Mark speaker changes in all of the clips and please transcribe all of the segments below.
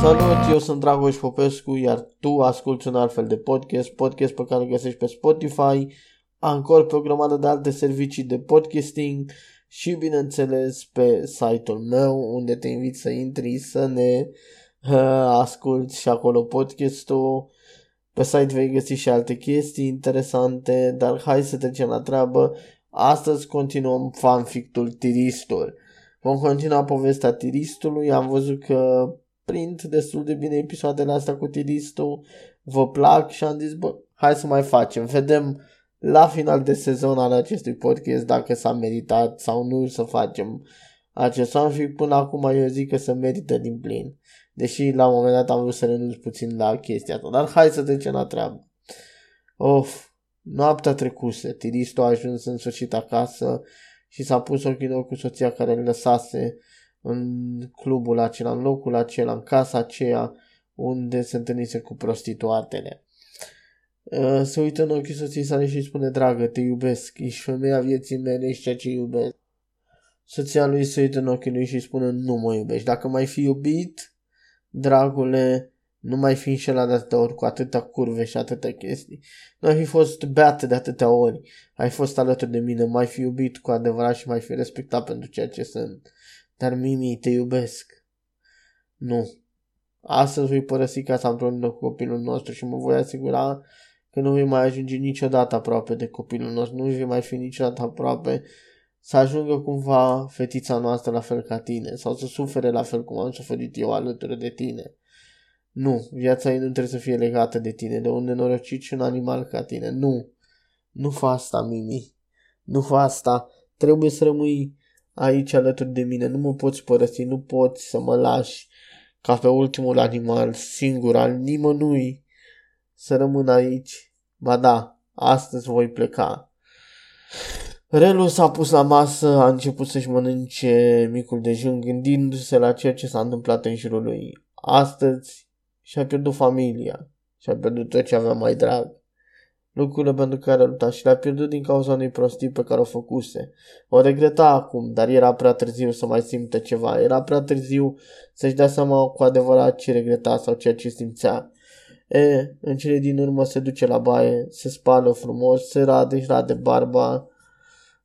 Speaker 1: Salut, eu sunt Dragoș Popescu, iar tu asculti un alt fel de podcast, podcast pe care îl găsești pe Spotify, Anchor pe o grămadă de alte servicii de podcasting și, bineînțeles, pe site-ul meu, unde te invit să intri, să ne uh, asculti și acolo podcastul. Pe site vei găsi și alte chestii interesante, dar hai să trecem la treabă. Astăzi continuăm fanfictul Tiristul. Vom continua povestea Tiristului. Am văzut că prind destul de bine episoadele astea cu Tiristul. Vă plac și am zis, bă, hai să mai facem. Vedem la final de sezon al acestui podcast dacă s-a meritat sau nu să facem acest fanfic. Până acum eu zic că se merită din plin. Deși la un moment dat am vrut să renunț puțin la chestia asta. Dar hai să trecem la treabă. Of, noaptea trecuse. Tiristul a ajuns în sfârșit acasă și s-a pus ochii în ochi cu soția care îl lăsase în clubul acela, în locul acela, în casa aceea unde se întâlnise cu prostituatele. Uh, se uită în ochii soției sale și îi spune, dragă, te iubesc, ești femeia vieții mele, ești ceea ce iubesc. Soția lui se uită în ochii lui și îi spune, nu mă iubești. Dacă mai fi iubit, dragule, nu mai fi înșelat de atâtea ori cu atâtea curve și atâtea chestii. Nu ai fi fost beată de atâtea ori. Ai fost alături de mine, mai fi iubit cu adevărat și mai fi respectat pentru ceea ce sunt. Dar Mimi, te iubesc. Nu. Astăzi voi părăsi casa împreună cu copilul nostru și mă voi asigura că nu vei mai ajunge niciodată aproape de copilul nostru, nu vei mai fi niciodată aproape să ajungă cumva fetița noastră la fel ca tine sau să sufere la fel cum am suferit eu alături de tine. Nu, viața ei nu trebuie să fie legată de tine, de un nenorocit și un animal ca tine. Nu, nu fa asta, Mimi. Nu fa asta. Trebuie să rămâi aici alături de mine. Nu mă poți părăsi, nu poți să mă lași ca pe ultimul animal singur al nimănui să rămân aici. Ba da, astăzi voi pleca. Relu s-a pus la masă, a început să-și mănânce micul dejun, gândindu-se la ceea ce s-a întâmplat în jurul lui. Astăzi și-a pierdut familia, și-a pierdut tot ce avea mai drag. Lucrurile pentru care a luptat și le-a pierdut din cauza unei prostii pe care o făcuse. O regreta acum, dar era prea târziu să mai simtă ceva. Era prea târziu să-și dea seama cu adevărat ce regreta sau ceea ce simțea. E, în cele din urmă se duce la baie, se spală frumos, se rade, își rade barba,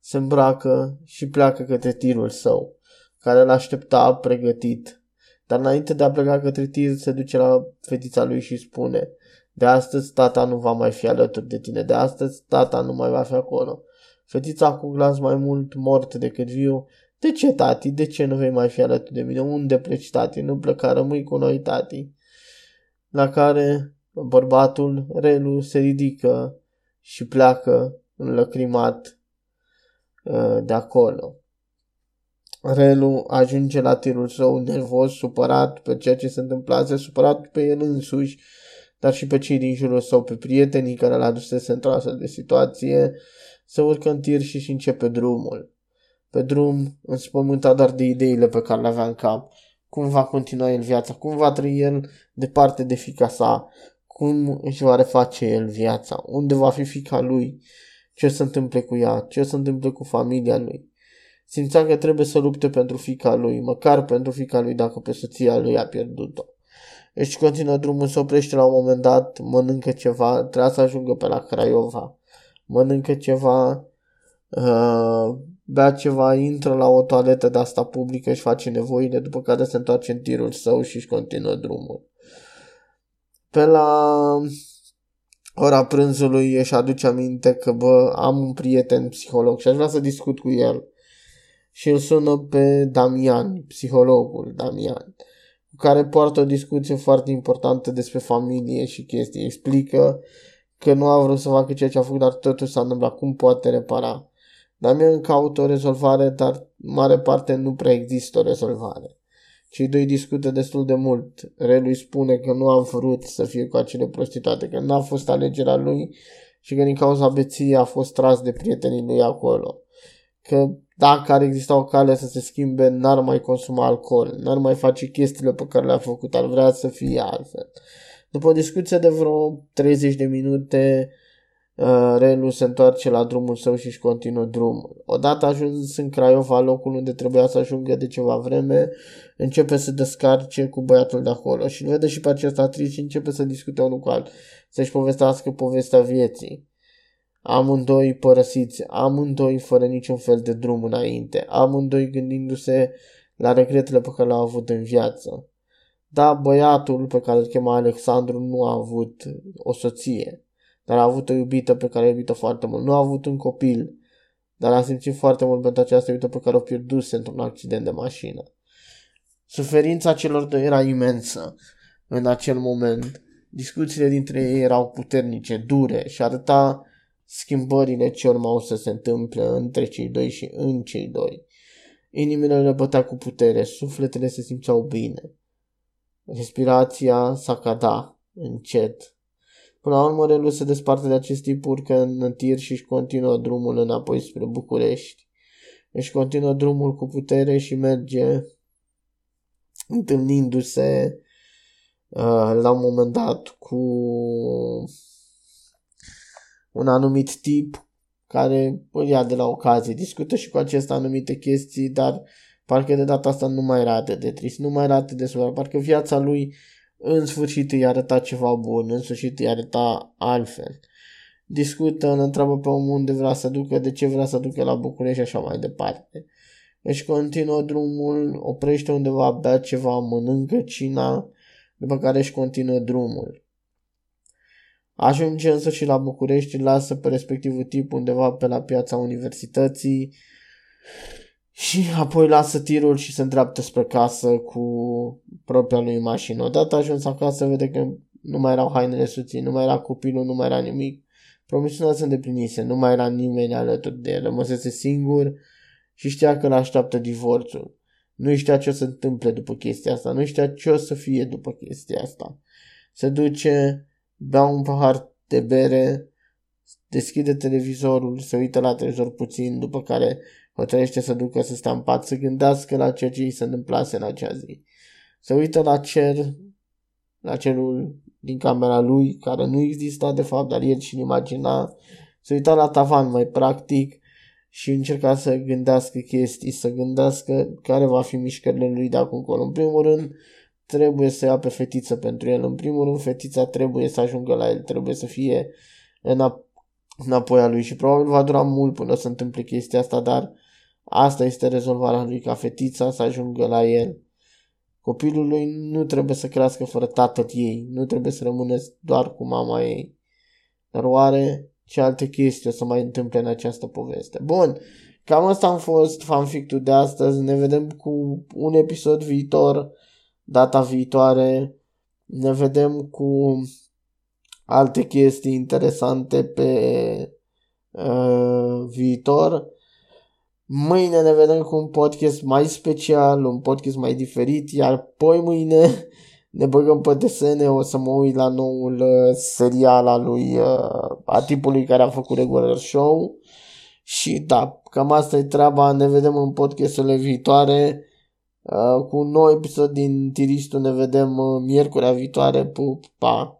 Speaker 1: se îmbracă și pleacă către tirul său, care l-aștepta pregătit. Dar înainte de a pleca către tir, se duce la fetița lui și spune De astăzi tata nu va mai fi alături de tine, de astăzi tata nu mai va fi acolo. Fetița cu glas mai mult mort decât viu De ce, tati? De ce nu vei mai fi alături de mine? Unde pleci, tati? Nu pleca, rămâi cu noi, tati. La care bărbatul, Relu, se ridică și pleacă înlăcrimat uh, de acolo. Relu ajunge la tirul său nervos, supărat pe ceea ce se întâmplase, supărat pe el însuși, dar și pe cei din jurul său, pe prietenii care l-a adusese într-o astfel de situație, se urcă în tir și, și începe drumul. Pe drum, înspământat doar de ideile pe care le avea în cap. Cum va continua el viața, cum va trăi el departe de fica sa, cum își va reface el viața, unde va fi fica lui, ce se întâmple cu ea, ce se întâmple cu familia lui. Simțea că trebuie să lupte pentru fica lui, măcar pentru fica lui dacă pe soția lui a pierdut-o. Își continuă drumul, se oprește la un moment dat, mănâncă ceva, trebuie să ajungă pe la Craiova. Mănâncă ceva, uh, bea ceva, intră la o toaletă de asta publică, își face nevoile, după care se întoarce în tirul său și își continuă drumul. Pe la ora prânzului își aduce aminte că, bă, am un prieten psiholog și aș vrea să discut cu el. Și îl sună pe Damian, psihologul Damian, cu care poartă o discuție foarte importantă despre familie și chestii. Explică că nu a vrut să facă ceea ce a făcut, dar totul s-a întâmplat. Cum poate repara? Damian caută o rezolvare, dar mare parte nu prea există o rezolvare. Cei doi discută destul de mult. Relu îi spune că nu a vrut să fie cu acele prostituate, că n-a fost alegerea lui și că din cauza beției a fost tras de prietenii lui acolo. Că dacă ar exista o cale să se schimbe, n-ar mai consuma alcool, n-ar mai face chestiile pe care le-a făcut, ar vrea să fie altfel. După o discuție de vreo 30 de minute, uh, Relu se întoarce la drumul său și își continuă drumul. Odată ajuns în Craiova, locul unde trebuia să ajungă de ceva vreme, începe să descarce cu băiatul de acolo și îl vede și pe acesta trist și începe să discute unul cu altul, să-și povestească povestea vieții. Amândoi părăsiți, amândoi fără niciun fel de drum înainte, amândoi gândindu-se la regretele pe care le-au avut în viață. Da, băiatul pe care îl chema Alexandru nu a avut o soție, dar a avut o iubită pe care a iubit-o foarte mult. Nu a avut un copil, dar a simțit foarte mult pentru această iubită pe care o pierduse într-un accident de mașină. Suferința celor doi era imensă în acel moment. Discuțiile dintre ei erau puternice, dure și arăta schimbările ce urmau să se întâmple între cei doi și în cei doi. Inimile le bătea cu putere, sufletele se simțeau bine. Respirația s-a cada, încet. Până la urmă, Relu se desparte de acest tip, urcă în tir și își continuă drumul înapoi spre București. Își continuă drumul cu putere și merge întâlnindu-se uh, la un moment dat cu un anumit tip care îl ia de la ocazie, discută și cu acest anumite chestii, dar parcă de data asta nu mai era atât de trist, nu mai era atât de supărat, parcă viața lui în sfârșit îi arăta ceva bun, în sfârșit îi arăta altfel. Discută, îl întreabă pe omul unde vrea să ducă, de ce vrea să ducă la București și așa mai departe. Își continuă drumul, oprește undeva, bea ceva, mănâncă cina, după care își continuă drumul. Ajunge însă și la București, lasă pe respectivul tip undeva pe la piața universității și apoi lasă tirul și se îndreaptă spre casă cu propria lui mașină. Odată ajuns acasă, vede că nu mai erau hainele soții, nu mai era copilul, nu mai era nimic. Promisiunea se îndeplinise, nu mai era nimeni alături de el, rămăsese singur și știa că îl așteaptă divorțul. Nu știa ce o să întâmple după chestia asta, nu știa ce o să fie după chestia asta. Se duce, bea un pahar de bere, deschide televizorul, se uită la televizor puțin, după care hotărăște să ducă să stea în pat, să gândească la ceea ce îi se întâmplase în acea zi. Se uită la cer, la cerul din camera lui, care nu exista de fapt, dar el și-l imagina. Se uita la tavan mai practic și încerca să gândească chestii, să gândească care va fi mișcările lui de acum încolo. În primul rând, trebuie să ia pe fetiță pentru el. În primul rând, fetița trebuie să ajungă la el, trebuie să fie înapoi a lui și probabil va dura mult până să întâmple chestia asta, dar asta este rezolvarea lui, ca fetița să ajungă la el. Copilul lui nu trebuie să crească fără tatăl ei, nu trebuie să rămână doar cu mama ei. Dar oare ce alte chestii o să mai întâmple în această poveste? Bun, cam asta am fost fanfictul de astăzi. Ne vedem cu un episod viitor, data viitoare. Ne vedem cu alte chestii interesante pe uh, viitor. Mâine ne vedem cu un podcast mai special, un podcast mai diferit, iar poi mâine ne băgăm pe desene, o să mă uit la noul uh, serial al lui, uh, a tipului care a făcut Regular Show. Și da, cam asta e treaba, ne vedem în podcasturile viitoare. Uh, cu un nou episod din Tiristul ne vedem uh, miercurea viitoare. Pup, pa!